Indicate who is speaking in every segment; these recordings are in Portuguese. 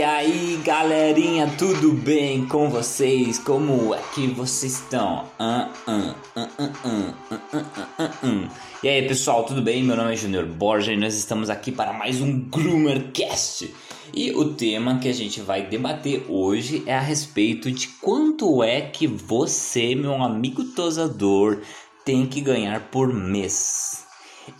Speaker 1: E aí galerinha, tudo bem com vocês? Como é que vocês estão? Uh, uh, uh, e aí pessoal, tudo bem? Meu nome é Junior Borges e nós estamos aqui para mais um Groomercast. E o tema que a gente vai debater hoje é a respeito de quanto é que você, meu amigo tosador, tem que ganhar por mês.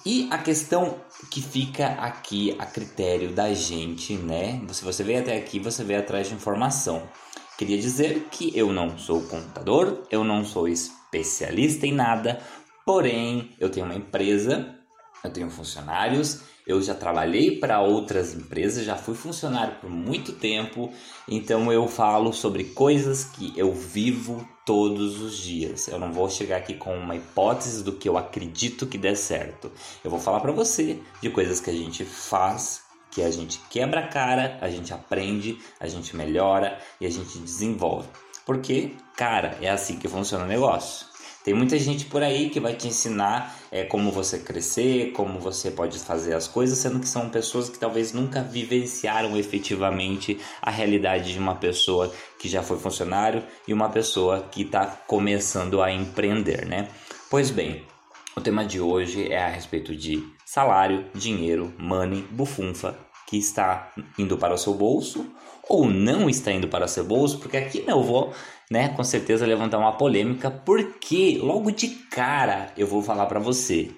Speaker 1: E a questão que fica aqui a critério da gente, né? Se você veio até aqui, você veio atrás de informação. Queria dizer que eu não sou contador, eu não sou especialista em nada, porém eu tenho uma empresa, eu tenho funcionários, eu já trabalhei para outras empresas, já fui funcionário por muito tempo, então eu falo sobre coisas que eu vivo todos os dias. Eu não vou chegar aqui com uma hipótese do que eu acredito que dê certo. Eu vou falar para você de coisas que a gente faz, que a gente quebra a cara, a gente aprende, a gente melhora e a gente desenvolve. Porque, cara, é assim que funciona o negócio. Tem muita gente por aí que vai te ensinar é, como você crescer, como você pode fazer as coisas, sendo que são pessoas que talvez nunca vivenciaram efetivamente a realidade de uma pessoa que já foi funcionário e uma pessoa que está começando a empreender, né? Pois bem, o tema de hoje é a respeito de salário, dinheiro, money, bufunfa, que está indo para o seu bolso ou não está indo para o seu bolso, porque aqui eu vou, né, com certeza levantar uma polêmica, porque logo de cara eu vou falar para você.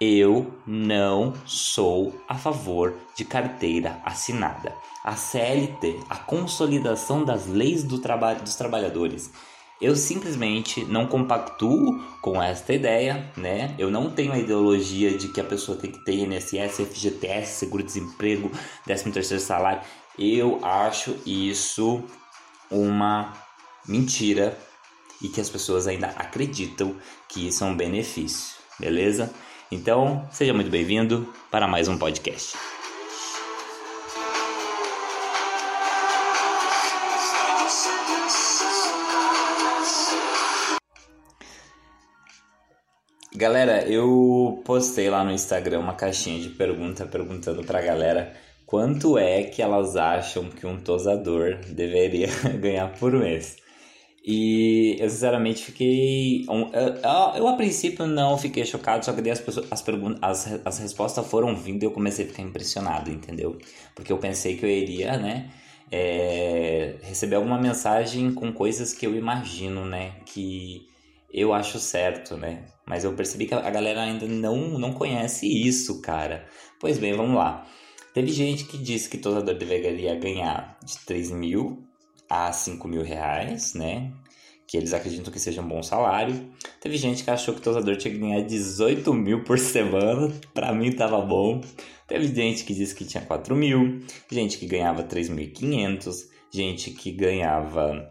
Speaker 1: Eu não sou a favor de carteira assinada. A CLT, a consolidação das leis do trabalho dos trabalhadores, eu simplesmente não compactuo com esta ideia, né? Eu não tenho a ideologia de que a pessoa tem que ter INSS, FGTS, seguro-desemprego, 13 terceiro salário. Eu acho isso uma mentira e que as pessoas ainda acreditam que isso é um benefício, beleza? Então, seja muito bem-vindo para mais um podcast. Galera, eu postei lá no Instagram uma caixinha de pergunta perguntando pra galera quanto é que elas acham que um tosador deveria ganhar por mês. E eu sinceramente fiquei. Eu, eu, a princípio não fiquei chocado, só que daí as, pessoas, as, as, as respostas foram vindo e eu comecei a ficar impressionado, entendeu? Porque eu pensei que eu iria, né? É, receber alguma mensagem com coisas que eu imagino, né? Que eu acho certo, né? Mas eu percebi que a galera ainda não, não conhece isso, cara. Pois bem, vamos lá. Teve gente que disse que tosador deveria ganhar de 3 mil a 5 mil reais, né? Que eles acreditam que seja um bom salário. Teve gente que achou que tosador tinha que ganhar 18 mil por semana. Pra mim tava bom. Teve gente que disse que tinha 4 mil. Gente que ganhava 3.500. Gente que ganhava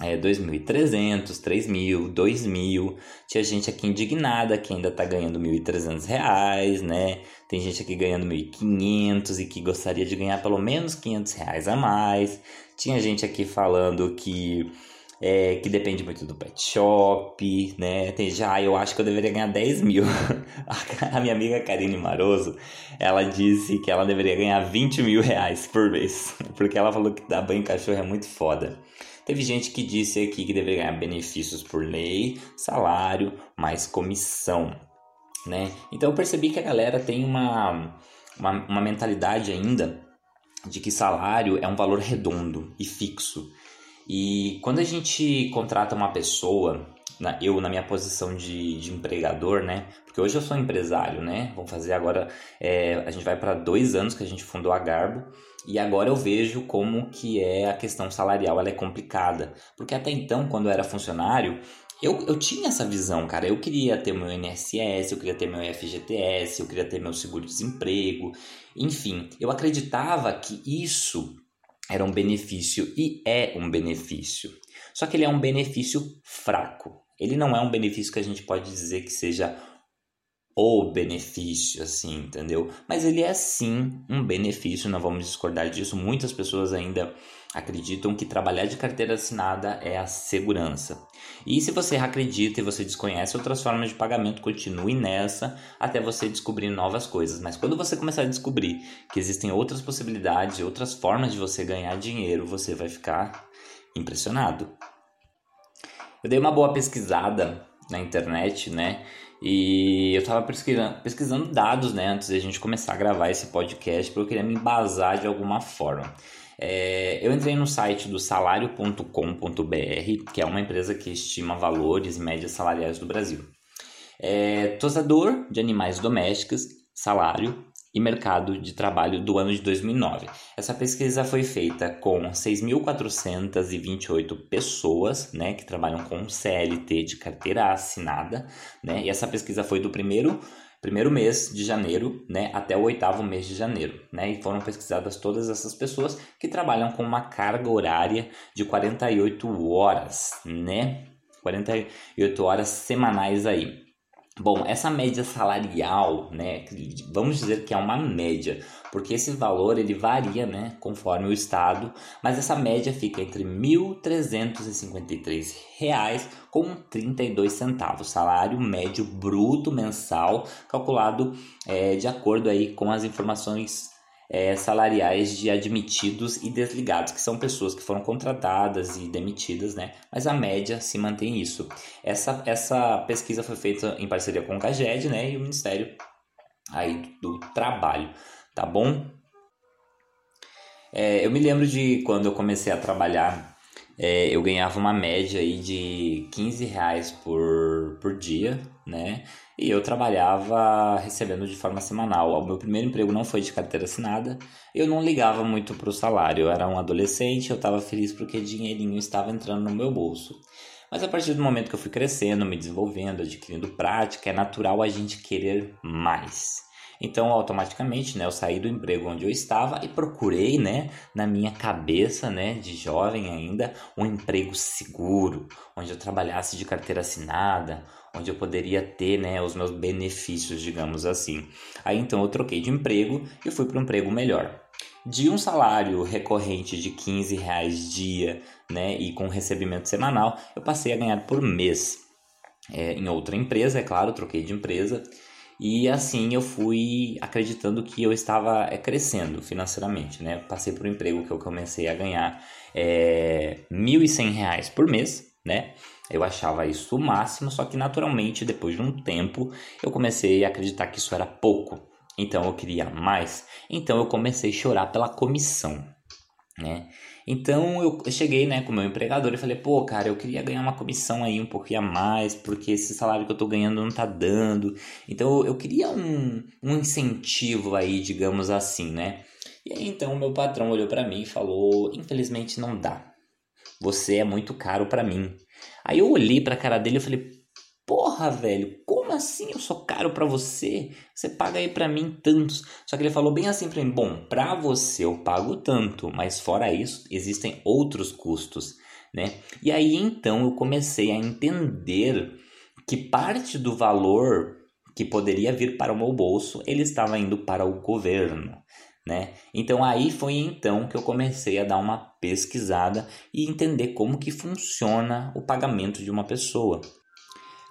Speaker 1: é, 2.300, 3.000, 2.000. Tinha gente aqui indignada que ainda tá ganhando 1.300 reais, né? Tem gente aqui ganhando 1.500 e que gostaria de ganhar pelo menos 500 reais a mais. Tinha gente aqui falando que é, que depende muito do pet shop, né? Tem já, eu acho que eu deveria ganhar 10 mil. A minha amiga Karine Maroso, ela disse que ela deveria ganhar 20 mil reais por mês, porque ela falou que dar banho em cachorro é muito foda. Teve gente que disse aqui que deveria ganhar benefícios por lei, salário, mais comissão, né? Então eu percebi que a galera tem uma, uma, uma mentalidade ainda de que salário é um valor redondo e fixo. E quando a gente contrata uma pessoa, na, eu na minha posição de, de, empregador, né? Porque hoje eu sou empresário, né? Vamos fazer agora, é, a gente vai para dois anos que a gente fundou a Garbo e agora eu vejo como que é a questão salarial, ela é complicada. Porque até então, quando eu era funcionário, eu, eu tinha essa visão, cara. Eu queria ter meu INSS, eu queria ter meu FGTS, eu queria ter meu seguro-desemprego. Enfim, eu acreditava que isso era um benefício e é um benefício. Só que ele é um benefício fraco. Ele não é um benefício que a gente pode dizer que seja o benefício, assim, entendeu? Mas ele é sim um benefício, não vamos discordar disso. Muitas pessoas ainda acreditam que trabalhar de carteira assinada é a segurança. E se você acredita e você desconhece outras formas de pagamento, continue nessa até você descobrir novas coisas. Mas quando você começar a descobrir que existem outras possibilidades, outras formas de você ganhar dinheiro, você vai ficar impressionado. Eu dei uma boa pesquisada na internet, né? E eu estava pesquisando, pesquisando dados, né, antes da gente começar a gravar esse podcast, porque eu queria me embasar de alguma forma. É, eu entrei no site do salário.com.br, que é uma empresa que estima valores e médias salariais do Brasil. É, tosador de animais domésticos, salário e mercado de trabalho do ano de 2009. Essa pesquisa foi feita com 6.428 pessoas, né, que trabalham com CLT de carteira assinada, né, e essa pesquisa foi do primeiro primeiro mês de janeiro, né, até o oitavo mês de janeiro, né, e foram pesquisadas todas essas pessoas que trabalham com uma carga horária de 48 horas, né, 48 horas semanais aí. Bom, essa média salarial, né, vamos dizer que é uma média, porque esse valor ele varia, né, conforme o estado, mas essa média fica entre 1.353 reais com 32 centavos, salário médio bruto mensal, calculado é, de acordo aí com as informações é, salariais de admitidos e desligados, que são pessoas que foram contratadas e demitidas, né? Mas a média se mantém isso. Essa, essa pesquisa foi feita em parceria com o CAGED, né? E o Ministério aí do Trabalho, tá bom? É, eu me lembro de quando eu comecei a trabalhar, é, eu ganhava uma média aí de 15 reais por, por dia, né? E eu trabalhava recebendo de forma semanal. O meu primeiro emprego não foi de carteira assinada. Eu não ligava muito para o salário. Eu era um adolescente, eu estava feliz porque dinheirinho estava entrando no meu bolso. Mas a partir do momento que eu fui crescendo, me desenvolvendo, adquirindo prática, é natural a gente querer mais. Então, automaticamente, né, eu saí do emprego onde eu estava e procurei, né, na minha cabeça, né, de jovem ainda, um emprego seguro, onde eu trabalhasse de carteira assinada, onde eu poderia ter, né, os meus benefícios, digamos assim. Aí então eu troquei de emprego e fui para um emprego melhor. De um salário recorrente de 15 reais dia, né, e com recebimento semanal, eu passei a ganhar por mês. É, em outra empresa, é claro, troquei de empresa e assim eu fui acreditando que eu estava é, crescendo financeiramente, né? Passei por um emprego que eu comecei a ganhar é, R$ 1.100 por mês, né? Eu achava isso o máximo, só que naturalmente, depois de um tempo, eu comecei a acreditar que isso era pouco. Então eu queria mais. Então eu comecei a chorar pela comissão, né? Então eu cheguei, né, com meu empregador e falei, pô, cara, eu queria ganhar uma comissão aí um pouquinho a mais, porque esse salário que eu tô ganhando não tá dando. Então eu queria um, um incentivo aí, digamos assim, né? E aí então o meu patrão olhou para mim e falou, infelizmente não dá. Você é muito caro para mim. Aí eu olhei pra cara dele e falei, porra, velho, como assim eu sou caro para você? Você paga aí para mim tantos. Só que ele falou bem assim pra mim, bom, pra você eu pago tanto, mas fora isso, existem outros custos, né? E aí então eu comecei a entender que parte do valor que poderia vir para o meu bolso, ele estava indo para o governo né? Então aí foi então que eu comecei a dar uma pesquisada e entender como que funciona o pagamento de uma pessoa.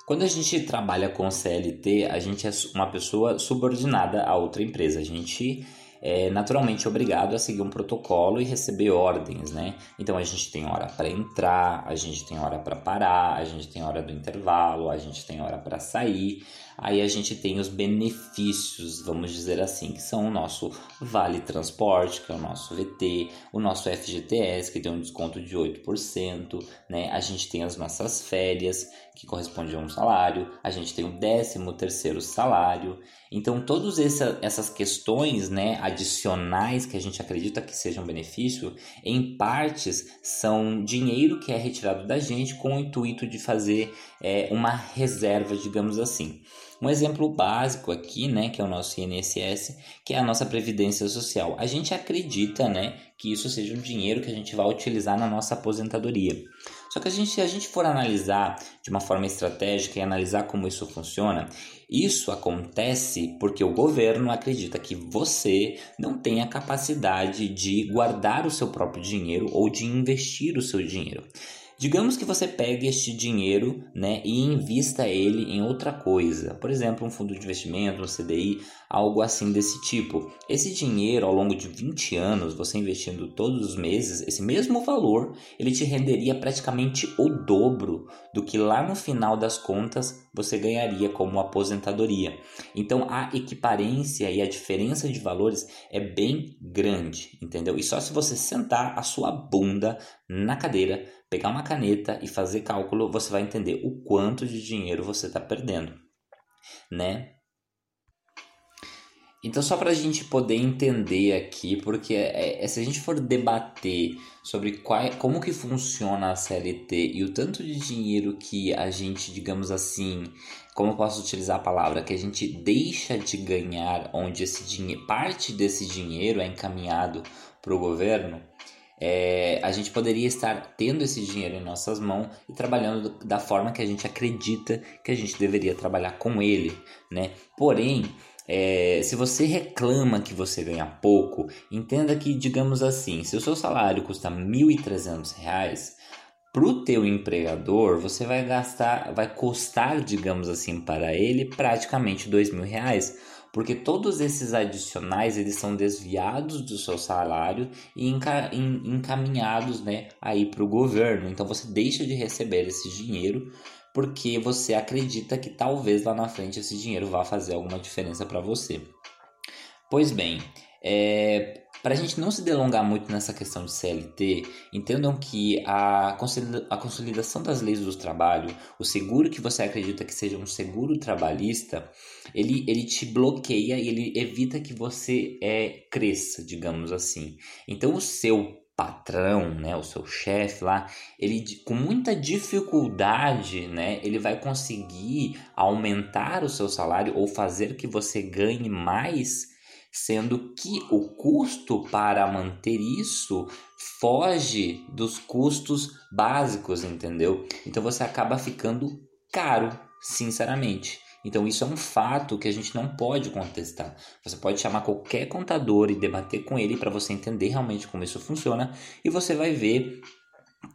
Speaker 1: Quando a gente trabalha com CLT, a gente é uma pessoa subordinada a outra empresa. A gente é naturalmente obrigado a seguir um protocolo e receber ordens, né? Então a gente tem hora para entrar, a gente tem hora para parar, a gente tem hora do intervalo, a gente tem hora para sair. Aí a gente tem os benefícios, vamos dizer assim, que são o nosso Vale Transporte, que é o nosso VT, o nosso FGTS, que tem um desconto de 8%, né? A gente tem as nossas férias, que corresponde a um salário, a gente tem o 13 terceiro salário. Então, todas essa, essas questões né, adicionais que a gente acredita que sejam benefício, em partes são dinheiro que é retirado da gente com o intuito de fazer é, uma reserva, digamos assim. Um exemplo básico aqui, né, que é o nosso INSS, que é a nossa previdência social. A gente acredita, né, que isso seja um dinheiro que a gente vai utilizar na nossa aposentadoria. Só que a gente, se a gente for analisar de uma forma estratégica e analisar como isso funciona, isso acontece porque o governo acredita que você não tem a capacidade de guardar o seu próprio dinheiro ou de investir o seu dinheiro. Digamos que você pegue este dinheiro né, e invista ele em outra coisa, por exemplo, um fundo de investimento, um CDI, algo assim desse tipo. Esse dinheiro, ao longo de 20 anos, você investindo todos os meses, esse mesmo valor, ele te renderia praticamente o dobro do que lá no final das contas você ganharia como aposentadoria. Então a equiparência e a diferença de valores é bem grande, entendeu? E só se você sentar a sua bunda na cadeira, pegar uma caneta e fazer cálculo, você vai entender o quanto de dinheiro você está perdendo, né? Então, só para a gente poder entender aqui, porque é, é, se a gente for debater sobre qual, como que funciona a CLT e o tanto de dinheiro que a gente, digamos assim, como eu posso utilizar a palavra, que a gente deixa de ganhar, onde esse dinheiro, parte desse dinheiro é encaminhado para o governo, é, a gente poderia estar tendo esse dinheiro em nossas mãos e trabalhando da forma que a gente acredita que a gente deveria trabalhar com ele, né? Porém, é, se você reclama que você ganha pouco, entenda que, digamos assim, se o seu salário custa R$ 1.300, para o teu empregador, você vai gastar, vai custar, digamos assim, para ele praticamente R$ reais, porque todos esses adicionais eles são desviados do seu salário e encaminhados, né, aí para o governo. Então você deixa de receber esse dinheiro porque você acredita que talvez lá na frente esse dinheiro vá fazer alguma diferença para você. Pois bem, é, para a gente não se delongar muito nessa questão de CLT, entendam que a consolidação das leis do trabalho, o seguro que você acredita que seja um seguro trabalhista, ele, ele te bloqueia e ele evita que você é, cresça, digamos assim. Então, o seu patrão, né, o seu chefe lá, ele com muita dificuldade, né, ele vai conseguir aumentar o seu salário ou fazer que você ganhe mais, sendo que o custo para manter isso foge dos custos básicos, entendeu? Então você acaba ficando caro, sinceramente. Então isso é um fato que a gente não pode contestar. Você pode chamar qualquer contador e debater com ele para você entender realmente como isso funciona e você vai ver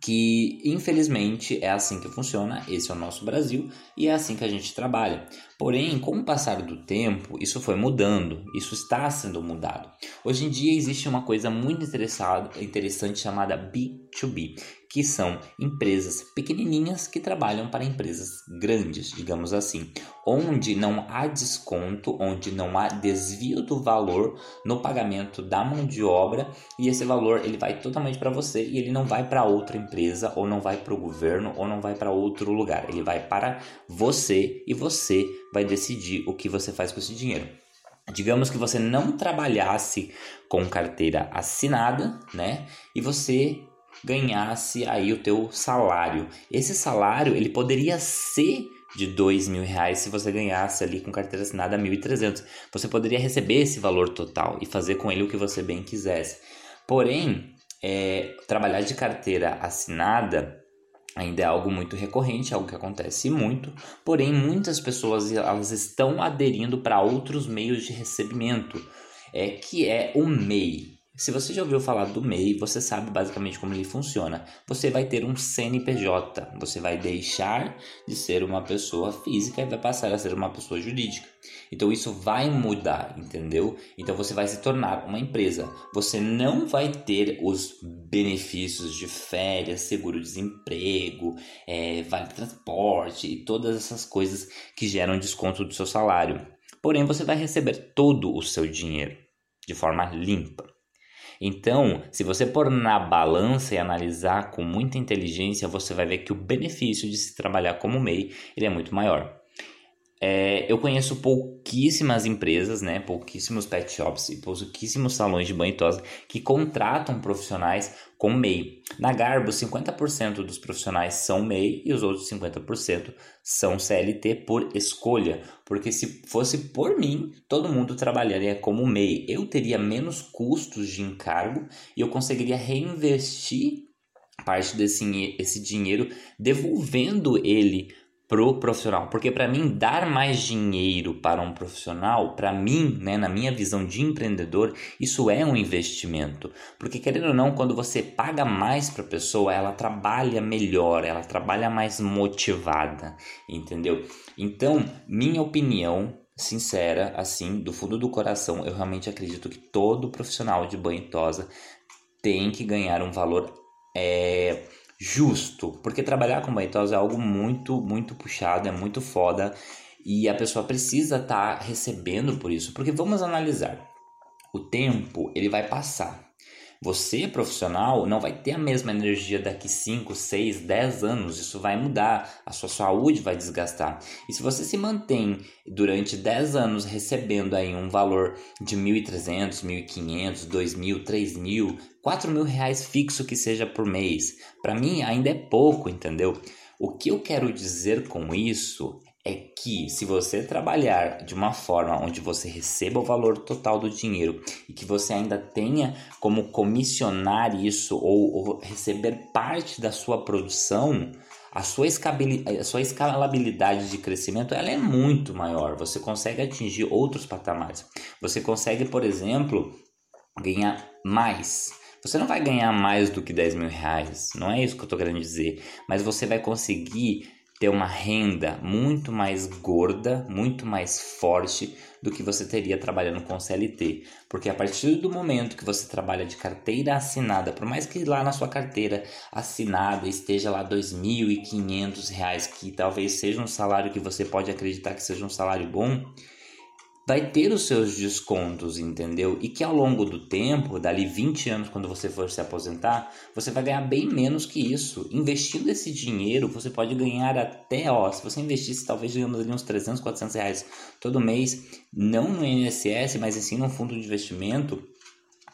Speaker 1: que infelizmente é assim que funciona, esse é o nosso Brasil e é assim que a gente trabalha. Porém, com o passar do tempo, isso foi mudando, isso está sendo mudado. Hoje em dia existe uma coisa muito interessante chamada B2B, que são empresas pequenininhas que trabalham para empresas grandes, digamos assim, onde não há desconto, onde não há desvio do valor no pagamento da mão de obra e esse valor ele vai totalmente para você e ele não vai para outra empresa ou não vai para o governo ou não vai para outro lugar, ele vai para você e você vai decidir o que você faz com esse dinheiro. Digamos que você não trabalhasse com carteira assinada, né? E você ganhasse aí o teu salário. Esse salário ele poderia ser de dois mil reais se você ganhasse ali com carteira assinada mil e trezentos. Você poderia receber esse valor total e fazer com ele o que você bem quisesse. Porém, é, trabalhar de carteira assinada ainda é algo muito recorrente, algo que acontece muito, porém muitas pessoas elas estão aderindo para outros meios de recebimento, é que é o MEI. Se você já ouviu falar do MEI, você sabe basicamente como ele funciona. Você vai ter um CNPJ, você vai deixar de ser uma pessoa física e vai passar a ser uma pessoa jurídica. Então isso vai mudar, entendeu? Então você vai se tornar uma empresa. Você não vai ter os benefícios de férias, seguro-desemprego, é, vale transporte e todas essas coisas que geram desconto do seu salário. Porém, você vai receber todo o seu dinheiro de forma limpa. Então, se você pôr na balança e analisar com muita inteligência, você vai ver que o benefício de se trabalhar como MEI ele é muito maior. É, eu conheço pouquíssimas empresas, né, pouquíssimos pet shops e pouquíssimos salões de banho e tosa que contratam profissionais com MEI. Na Garbo, 50% dos profissionais são MEI e os outros 50% são CLT por escolha, porque se fosse por mim, todo mundo trabalharia como MEI. Eu teria menos custos de encargo e eu conseguiria reinvestir parte desse esse dinheiro, devolvendo ele pro profissional, porque para mim dar mais dinheiro para um profissional, para mim, né, na minha visão de empreendedor, isso é um investimento, porque querendo ou não, quando você paga mais para a pessoa, ela trabalha melhor, ela trabalha mais motivada, entendeu? Então, minha opinião sincera, assim, do fundo do coração, eu realmente acredito que todo profissional de banho e tosa tem que ganhar um valor é, justo, porque trabalhar com baitosa é algo muito, muito puxado, é muito foda e a pessoa precisa estar tá recebendo por isso, porque vamos analisar. O tempo, ele vai passar. Você, profissional, não vai ter a mesma energia daqui 5, 6, 10 anos. Isso vai mudar, a sua saúde vai desgastar. E se você se mantém durante 10 anos recebendo aí um valor de 1.300, 1.500, 2.000, 3.000, 4.000 reais fixo que seja por mês, para mim ainda é pouco, entendeu? O que eu quero dizer com isso é que se você trabalhar de uma forma onde você receba o valor total do dinheiro e que você ainda tenha como comissionar isso ou, ou receber parte da sua produção, a sua, a sua escalabilidade de crescimento ela é muito maior. Você consegue atingir outros patamares. Você consegue, por exemplo, ganhar mais. Você não vai ganhar mais do que 10 mil reais, não é isso que eu estou querendo dizer, mas você vai conseguir ter uma renda muito mais gorda, muito mais forte do que você teria trabalhando com CLT. Porque a partir do momento que você trabalha de carteira assinada, por mais que lá na sua carteira assinada esteja lá R$ 2.500, que talvez seja um salário que você pode acreditar que seja um salário bom, vai ter os seus descontos, entendeu? E que ao longo do tempo, dali 20 anos, quando você for se aposentar, você vai ganhar bem menos que isso. Investindo esse dinheiro, você pode ganhar até, ó, se você investisse talvez, digamos ali, uns 300, 400 reais todo mês, não no INSS, mas sim num fundo de investimento,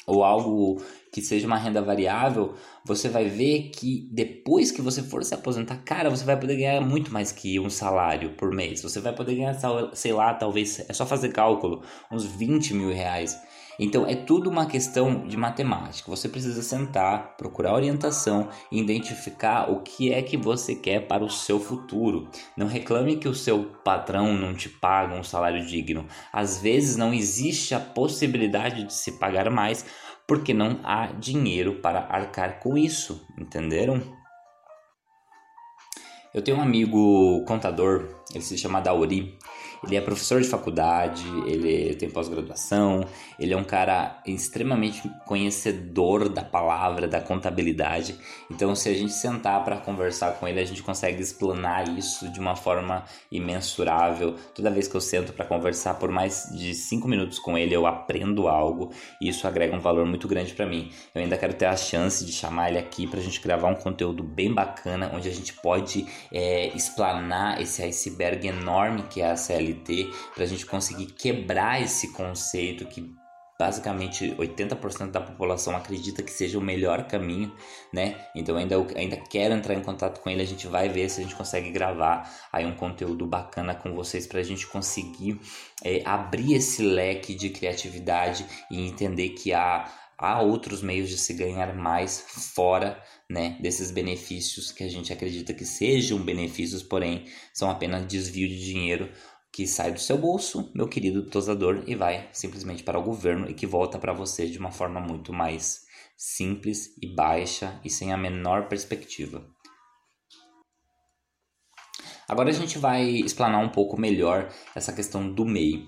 Speaker 1: ou algo que seja uma renda variável, você vai ver que depois que você for se aposentar, cara, você vai poder ganhar muito mais que um salário por mês. Você vai poder ganhar, sei lá, talvez, é só fazer cálculo, uns 20 mil reais. Então é tudo uma questão de matemática. Você precisa sentar, procurar orientação e identificar o que é que você quer para o seu futuro. Não reclame que o seu patrão não te paga um salário digno. Às vezes não existe a possibilidade de se pagar mais porque não há dinheiro para arcar com isso, entenderam? Eu tenho um amigo contador, ele se chama Dauri, ele é professor de faculdade, ele tem pós-graduação, ele é um cara extremamente conhecedor da palavra, da contabilidade. Então, se a gente sentar para conversar com ele, a gente consegue explanar isso de uma forma imensurável. Toda vez que eu sento para conversar por mais de cinco minutos com ele, eu aprendo algo e isso agrega um valor muito grande para mim. Eu ainda quero ter a chance de chamar ele aqui para a gente gravar um conteúdo bem bacana, onde a gente pode é, explanar esse iceberg enorme que é a CLT para a gente conseguir quebrar esse conceito que basicamente 80% da população acredita que seja o melhor caminho, né? Então ainda ainda quero entrar em contato com ele, a gente vai ver se a gente consegue gravar aí um conteúdo bacana com vocês para a gente conseguir é, abrir esse leque de criatividade e entender que há há outros meios de se ganhar mais fora né, desses benefícios que a gente acredita que sejam benefícios, porém são apenas desvio de dinheiro que sai do seu bolso, meu querido tosador, e vai simplesmente para o governo e que volta para você de uma forma muito mais simples e baixa e sem a menor perspectiva. Agora a gente vai explanar um pouco melhor essa questão do MEI.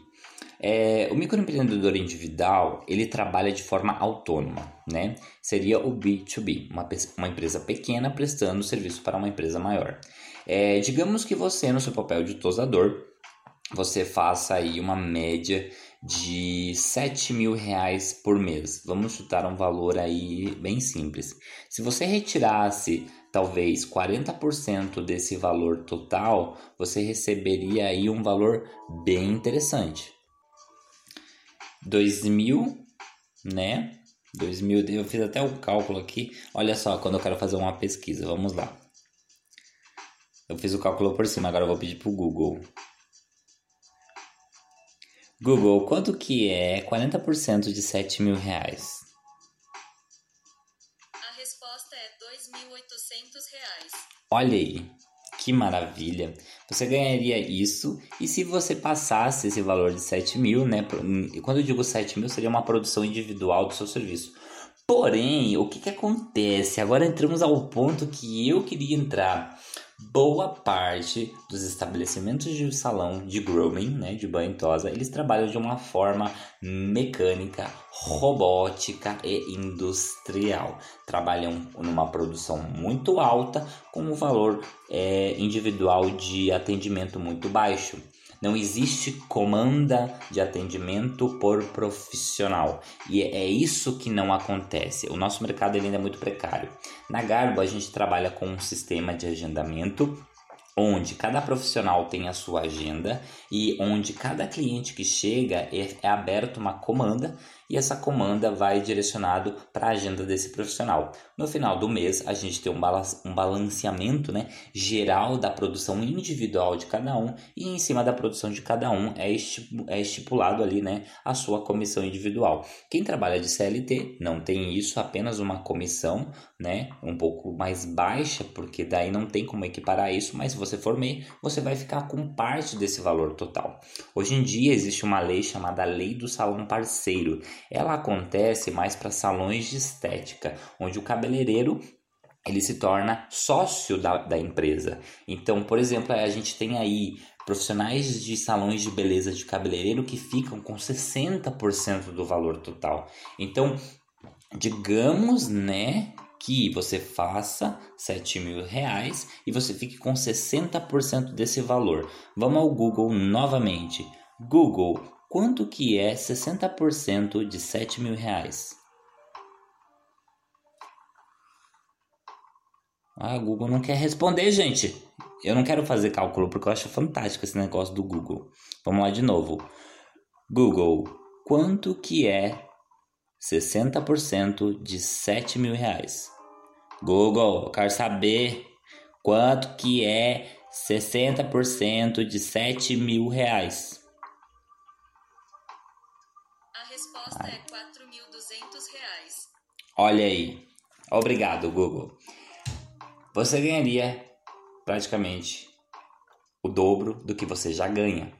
Speaker 1: É, o microempreendedor individual ele trabalha de forma autônoma, né? Seria o B2B, uma, uma empresa pequena prestando serviço para uma empresa maior. É, digamos que você, no seu papel de tosador, você faça aí uma média de 7 mil reais por mês. Vamos chutar um valor aí bem simples. Se você retirasse talvez 40% desse valor total, você receberia aí um valor bem interessante. 2 mil, né? 2 mil, eu fiz até o cálculo aqui. Olha só, quando eu quero fazer uma pesquisa, vamos lá. Eu fiz o cálculo por cima, agora eu vou pedir para o Google. Google, quanto que é 40% de 7 mil reais?
Speaker 2: A resposta é 2
Speaker 3: reais.
Speaker 1: Olha aí, que maravilha! Você ganharia isso e se você passasse esse valor de 7 mil, né? Quando eu digo 7 mil, seria uma produção individual do seu serviço. Porém, o que, que acontece? Agora entramos ao ponto que eu queria entrar. Boa parte dos estabelecimentos de salão de grooming, né, de banho tosa, eles trabalham de uma forma mecânica, robótica e industrial. Trabalham numa produção muito alta com um valor é, individual de atendimento muito baixo. Não existe comanda de atendimento por profissional. E é isso que não acontece. O nosso mercado ainda é muito precário. Na Garbo, a gente trabalha com um sistema de agendamento onde cada profissional tem a sua agenda e onde cada cliente que chega é, é aberto uma comanda e essa comanda vai direcionado para a agenda desse profissional. No final do mês, a gente tem um, balanceamento né, geral da produção individual de cada um e em cima da produção de cada um é, é estipulado ali né, a sua comissão individual. Quem trabalha de CLT não tem isso, apenas uma comissão né, um pouco mais baixa, porque daí não tem como equiparar isso, mas se você for MEI, você vai ficar com parte desse valor total. Hoje em dia existe uma lei chamada Lei do Salão Parceiro, ela acontece mais para salões de estética, onde o cabeleireiro ele se torna sócio da, da empresa. Então, por exemplo, a gente tem aí profissionais de salões de beleza de cabeleireiro que ficam com 60% do valor total. Então, digamos, né, que você faça 7 mil reais e você fique com 60% desse valor. Vamos ao Google novamente. Google, Quanto que é 60% de 7 mil reais? Ah, Google não quer responder, gente. Eu não quero fazer cálculo porque eu acho fantástico esse negócio do Google. Vamos lá de novo. Google, quanto que é 60% de 7 mil reais? Google, eu quero saber quanto que é 60% de 7 mil reais.
Speaker 3: Resposta é 4.200 reais.
Speaker 1: Olha aí. Obrigado, Google. Você ganharia praticamente o dobro do que você já ganha.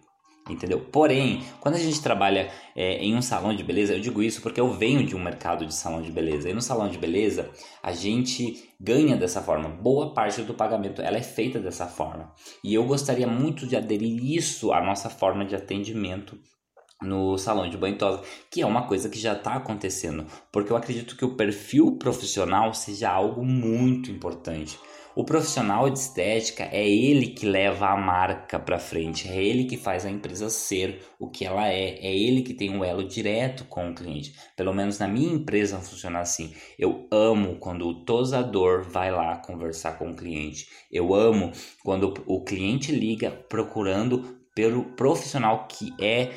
Speaker 1: Entendeu? Porém, quando a gente trabalha é, em um salão de beleza, eu digo isso porque eu venho de um mercado de salão de beleza. E no salão de beleza, a gente ganha dessa forma. Boa parte do pagamento ela é feita dessa forma. E eu gostaria muito de aderir isso à nossa forma de atendimento no salão de banho tosa, que é uma coisa que já está acontecendo, porque eu acredito que o perfil profissional seja algo muito importante. O profissional de estética é ele que leva a marca para frente, é ele que faz a empresa ser o que ela é, é ele que tem um elo direto com o cliente. Pelo menos na minha empresa funciona assim. Eu amo quando o tosador vai lá conversar com o cliente. Eu amo quando o cliente liga procurando pelo profissional que é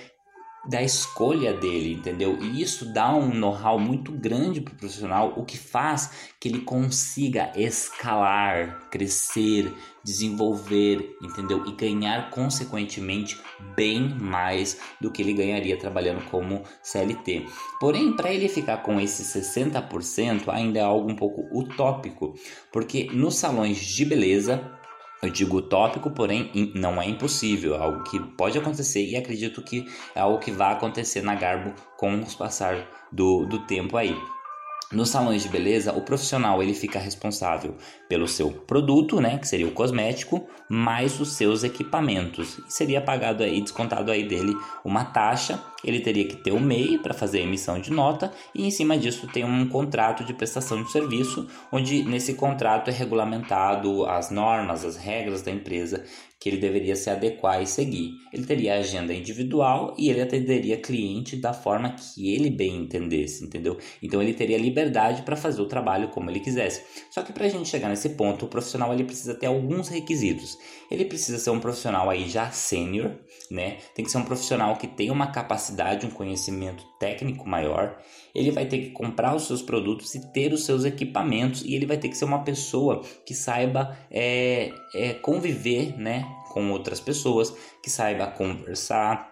Speaker 1: da escolha dele, entendeu? E isso dá um know-how muito grande para o profissional, o que faz que ele consiga escalar, crescer, desenvolver, entendeu? E ganhar consequentemente bem mais do que ele ganharia trabalhando como CLT. Porém, para ele ficar com esse 60% ainda é algo um pouco utópico, porque nos salões de beleza eu digo utópico, porém não é impossível, é algo que pode acontecer e acredito que é algo que vai acontecer na Garbo com o passar do, do tempo aí. Nos salões de beleza, o profissional ele fica responsável pelo seu produto, né, que seria o cosmético, mais os seus equipamentos. Seria pagado aí, descontado aí dele uma taxa. Ele teria que ter o MEI para fazer a emissão de nota e em cima disso tem um contrato de prestação de serviço, onde nesse contrato é regulamentado as normas, as regras da empresa que ele deveria se adequar e seguir. Ele teria agenda individual e ele atenderia cliente da forma que ele bem entendesse, entendeu? Então ele teria liberdade para fazer o trabalho como ele quisesse. Só que para a gente chegar nesse ponto, o profissional ele precisa ter alguns requisitos. Ele precisa ser um profissional aí já sênior, né? Tem que ser um profissional que tenha uma capacidade, um conhecimento técnico maior. Ele vai ter que comprar os seus produtos e ter os seus equipamentos e ele vai ter que ser uma pessoa que saiba é, é, conviver, né? com outras pessoas, que saiba conversar,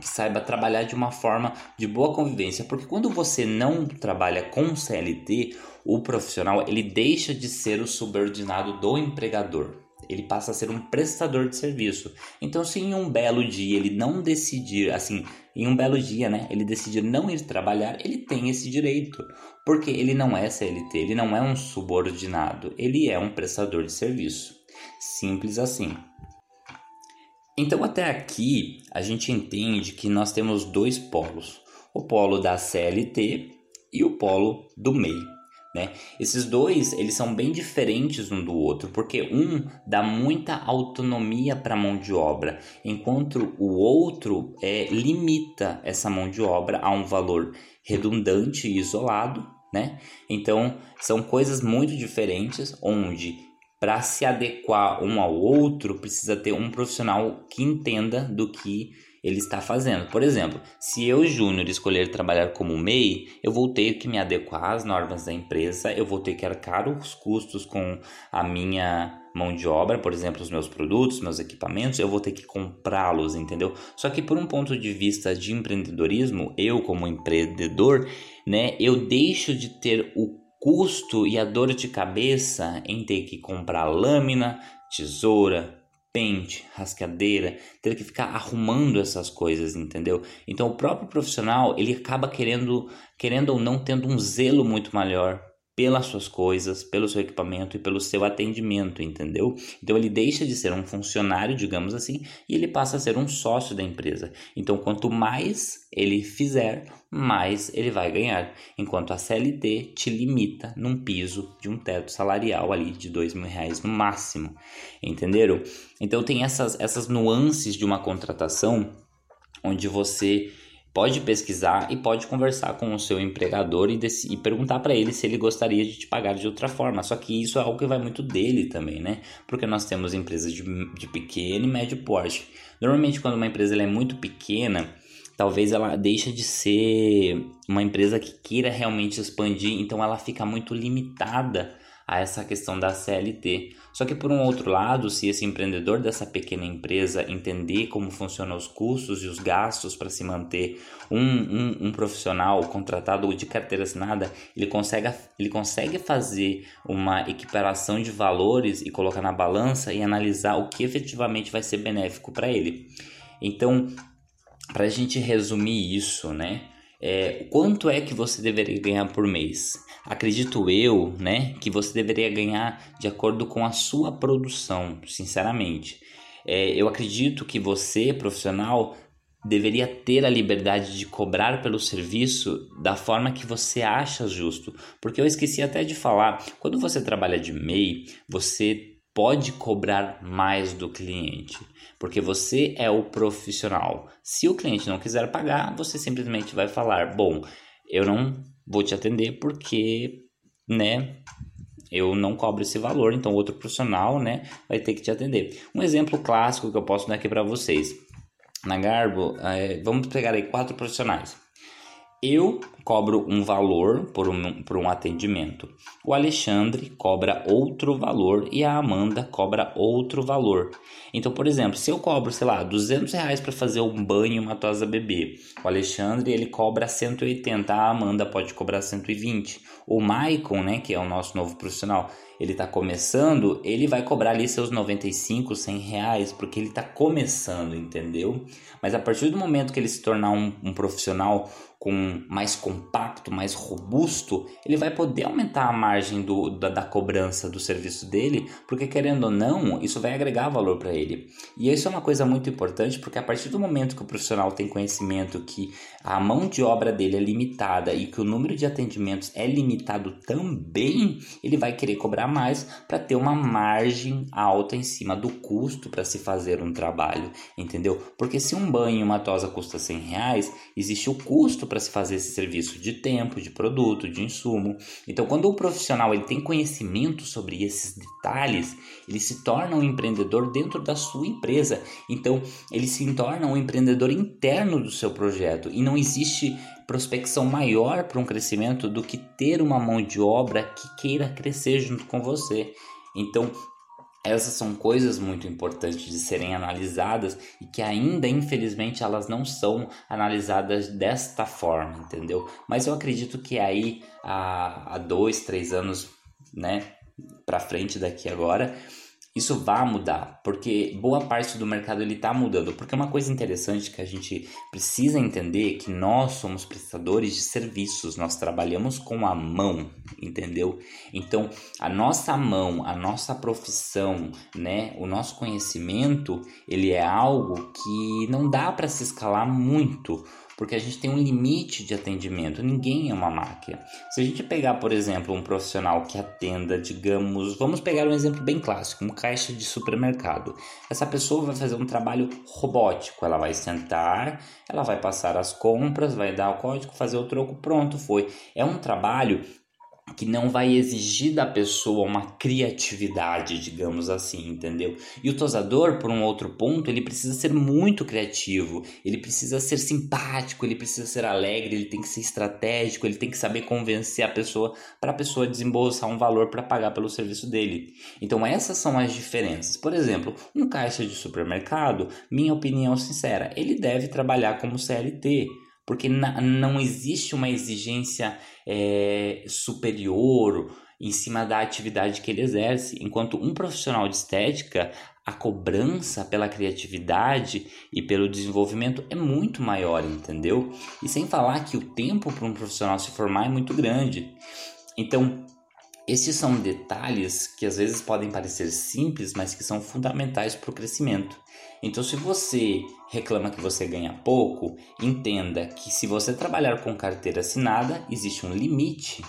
Speaker 1: que saiba trabalhar de uma forma de boa convivência, porque quando você não trabalha com CLT, o profissional ele deixa de ser o subordinado do empregador. Ele passa a ser um prestador de serviço. Então, se em um belo dia ele não decidir, assim, em um belo dia, né, ele decidir não ir trabalhar, ele tem esse direito, porque ele não é CLT, ele não é um subordinado, ele é um prestador de serviço. Simples assim. Então, até aqui, a gente entende que nós temos dois polos: o polo da CLT e o polo do MEI. Né? Esses dois eles são bem diferentes um do outro, porque um dá muita autonomia para a mão de obra, enquanto o outro é, limita essa mão de obra a um valor redundante e isolado. Né? Então são coisas muito diferentes, onde para se adequar um ao outro, precisa ter um profissional que entenda do que ele está fazendo. Por exemplo, se eu, Júnior, escolher trabalhar como MEI, eu vou ter que me adequar às normas da empresa, eu vou ter que arcar os custos com a minha mão de obra, por exemplo, os meus produtos, meus equipamentos, eu vou ter que comprá-los, entendeu? Só que por um ponto de vista de empreendedorismo, eu como empreendedor, né, eu deixo de ter o custo e a dor de cabeça em ter que comprar lâmina, tesoura, pente, rascadeira, ter que ficar arrumando essas coisas, entendeu? Então o próprio profissional, ele acaba querendo, querendo ou não tendo um zelo muito maior pelas suas coisas, pelo seu equipamento e pelo seu atendimento, entendeu? Então ele deixa de ser um funcionário, digamos assim, e ele passa a ser um sócio da empresa. Então quanto mais ele fizer, mais ele vai ganhar. Enquanto a CLT te limita num piso de um teto salarial ali de dois mil reais no máximo, entenderam? Então tem essas, essas nuances de uma contratação onde você pode pesquisar e pode conversar com o seu empregador e, e perguntar para ele se ele gostaria de te pagar de outra forma. Só que isso é algo que vai muito dele também, né? Porque nós temos empresas de, de pequeno e médio porte. Normalmente, quando uma empresa é muito pequena, talvez ela deixe de ser uma empresa que queira realmente expandir, então ela fica muito limitada a essa questão da CLT. Só que por um outro lado, se esse empreendedor dessa pequena empresa entender como funcionam os custos e os gastos para se manter um, um, um, profissional contratado de carteira assinada, ele consegue, ele consegue fazer uma equiparação de valores e colocar na balança e analisar o que efetivamente vai ser benéfico para ele. Então, para a gente resumir isso, né? É, quanto é que você deveria ganhar por mês? Acredito eu, né, que você deveria ganhar de acordo com a sua produção, sinceramente. É, eu acredito que você, profissional, deveria ter a liberdade de cobrar pelo serviço da forma que você acha justo. Porque eu esqueci até de falar, quando você trabalha de MEI, você pode cobrar mais do cliente, porque você é o profissional. Se o cliente não quiser pagar, você simplesmente vai falar: "Bom, eu não vou te atender porque, né, eu não cobro esse valor, então outro profissional, né, vai ter que te atender. Um exemplo clássico que eu posso dar aqui para vocês. Na Garbo, é, vamos pegar aí quatro profissionais. Eu cobro um valor por um, por um atendimento. O Alexandre cobra outro valor e a Amanda cobra outro valor. Então, por exemplo, se eu cobro, sei lá, 200 reais para fazer um banho e uma tosa bebê, o Alexandre ele cobra 180, a Amanda pode cobrar 120. O Maicon, né, que é o nosso novo profissional, ele está começando, ele vai cobrar ali seus 95, 100 reais, porque ele está começando, entendeu? Mas a partir do momento que ele se tornar um, um profissional com mais compacto, mais robusto, ele vai poder aumentar a margem do, da, da cobrança do serviço dele, porque querendo ou não, isso vai agregar valor para ele. E isso é uma coisa muito importante, porque a partir do momento que o profissional tem conhecimento que a mão de obra dele é limitada e que o número de atendimentos é limitado também, ele vai querer cobrar mais para ter uma margem alta em cima do custo para se fazer um trabalho, entendeu? Porque se um banho e uma tosa custa 100 reais, existe o custo para se fazer esse serviço de tempo, de produto, de insumo. Então, quando o profissional ele tem conhecimento sobre esses detalhes, ele se torna um empreendedor dentro da sua empresa. Então, ele se torna um empreendedor interno do seu projeto e não existe prospecção maior para um crescimento do que ter uma mão de obra que queira crescer junto com você. Então, essas são coisas muito importantes de serem analisadas e que ainda, infelizmente, elas não são analisadas desta forma, entendeu? Mas eu acredito que aí, há, há dois, três anos, né, para frente daqui agora, isso vai mudar, porque boa parte do mercado ele está mudando. Porque uma coisa interessante que a gente precisa entender é que nós somos prestadores de serviços, nós trabalhamos com a mão, entendeu? Então, a nossa mão, a nossa profissão, né, o nosso conhecimento, ele é algo que não dá para se escalar muito porque a gente tem um limite de atendimento, ninguém é uma máquina. Se a gente pegar, por exemplo, um profissional que atenda, digamos, vamos pegar um exemplo bem clássico, um caixa de supermercado. Essa pessoa vai fazer um trabalho robótico, ela vai sentar, ela vai passar as compras, vai dar o código, fazer o troco, pronto, foi. É um trabalho que não vai exigir da pessoa uma criatividade, digamos assim, entendeu? E o tosador, por um outro ponto, ele precisa ser muito criativo, ele precisa ser simpático, ele precisa ser alegre, ele tem que ser estratégico, ele tem que saber convencer a pessoa para a pessoa desembolsar um valor para pagar pelo serviço dele. Então essas são as diferenças. Por exemplo, um caixa de supermercado, minha opinião sincera, ele deve trabalhar como CLT porque não existe uma exigência é, superior em cima da atividade que ele exerce. Enquanto um profissional de estética, a cobrança pela criatividade e pelo desenvolvimento é muito maior, entendeu? E sem falar que o tempo para um profissional se formar é muito grande. Então, esses são detalhes que às vezes podem parecer simples, mas que são fundamentais para o crescimento. Então, se você reclama que você ganha pouco, entenda que se você trabalhar com carteira assinada, existe um limite.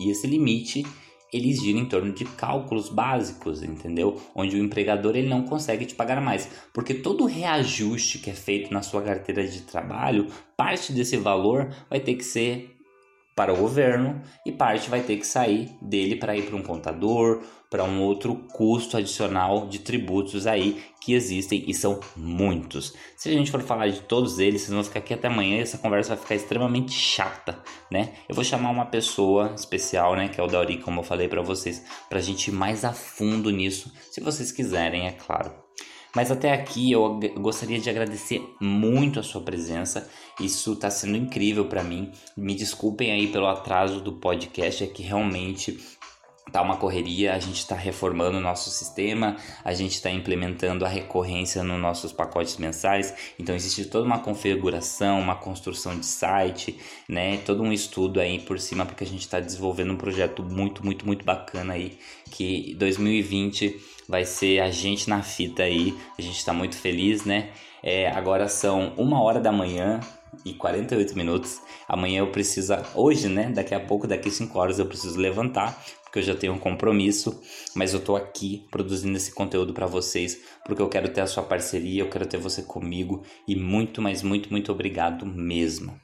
Speaker 1: E esse limite ele gira em torno de cálculos básicos, entendeu? Onde o empregador ele não consegue te pagar mais, porque todo reajuste que é feito na sua carteira de trabalho, parte desse valor vai ter que ser para o governo e parte vai ter que sair dele para ir para um contador, para um outro custo adicional de tributos aí que existem e são muitos. Se a gente for falar de todos eles, vocês vão ficar aqui até amanhã e essa conversa vai ficar extremamente chata, né? Eu vou chamar uma pessoa especial, né, que é o Dauri, como eu falei para vocês, para a gente ir mais a fundo nisso, se vocês quiserem, é claro. Mas até aqui eu gostaria de agradecer muito a sua presença. Isso está sendo incrível para mim. Me desculpem aí pelo atraso do podcast, é que realmente tá uma correria, a gente está reformando o nosso sistema, a gente está implementando a recorrência nos nossos pacotes mensais, então existe toda uma configuração, uma construção de site, né, todo um estudo aí por cima porque a gente está desenvolvendo um projeto muito, muito, muito bacana aí que 2020 vai ser a gente na fita aí, a gente está muito feliz, né? É, agora são uma hora da manhã, e 48 minutos. Amanhã eu preciso, hoje, né? Daqui a pouco, daqui 5 horas eu preciso levantar, porque eu já tenho um compromisso, mas eu tô aqui produzindo esse conteúdo para vocês, porque eu quero ter a sua parceria, eu quero ter você comigo e muito, mas muito, muito obrigado mesmo.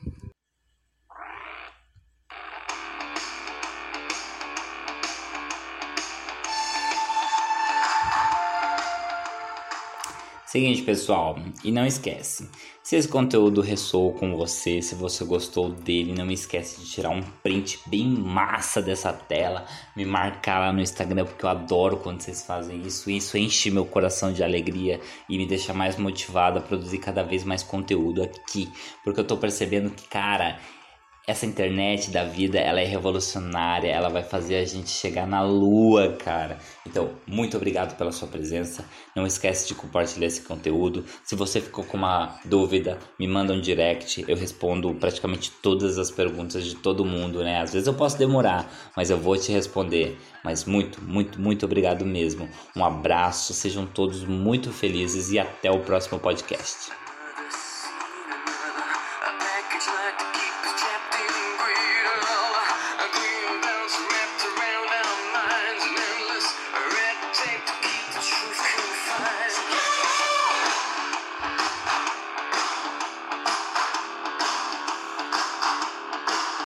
Speaker 1: Seguinte, pessoal, e não esquece, se esse conteúdo ressoou com você, se você gostou dele, não esquece de tirar um print bem massa dessa tela, me marcar lá no Instagram, porque eu adoro quando vocês fazem isso. Isso enche meu coração de alegria e me deixa mais motivado a produzir cada vez mais conteúdo aqui, porque eu tô percebendo que, cara, essa internet da vida, ela é revolucionária, ela vai fazer a gente chegar na lua, cara. Então, muito obrigado pela sua presença. Não esquece de compartilhar esse conteúdo. Se você ficou com uma dúvida, me manda um direct. Eu respondo praticamente todas as perguntas de todo mundo, né? Às vezes eu posso demorar, mas eu vou te responder. Mas muito, muito, muito obrigado mesmo. Um abraço, sejam todos muito felizes e até o próximo podcast.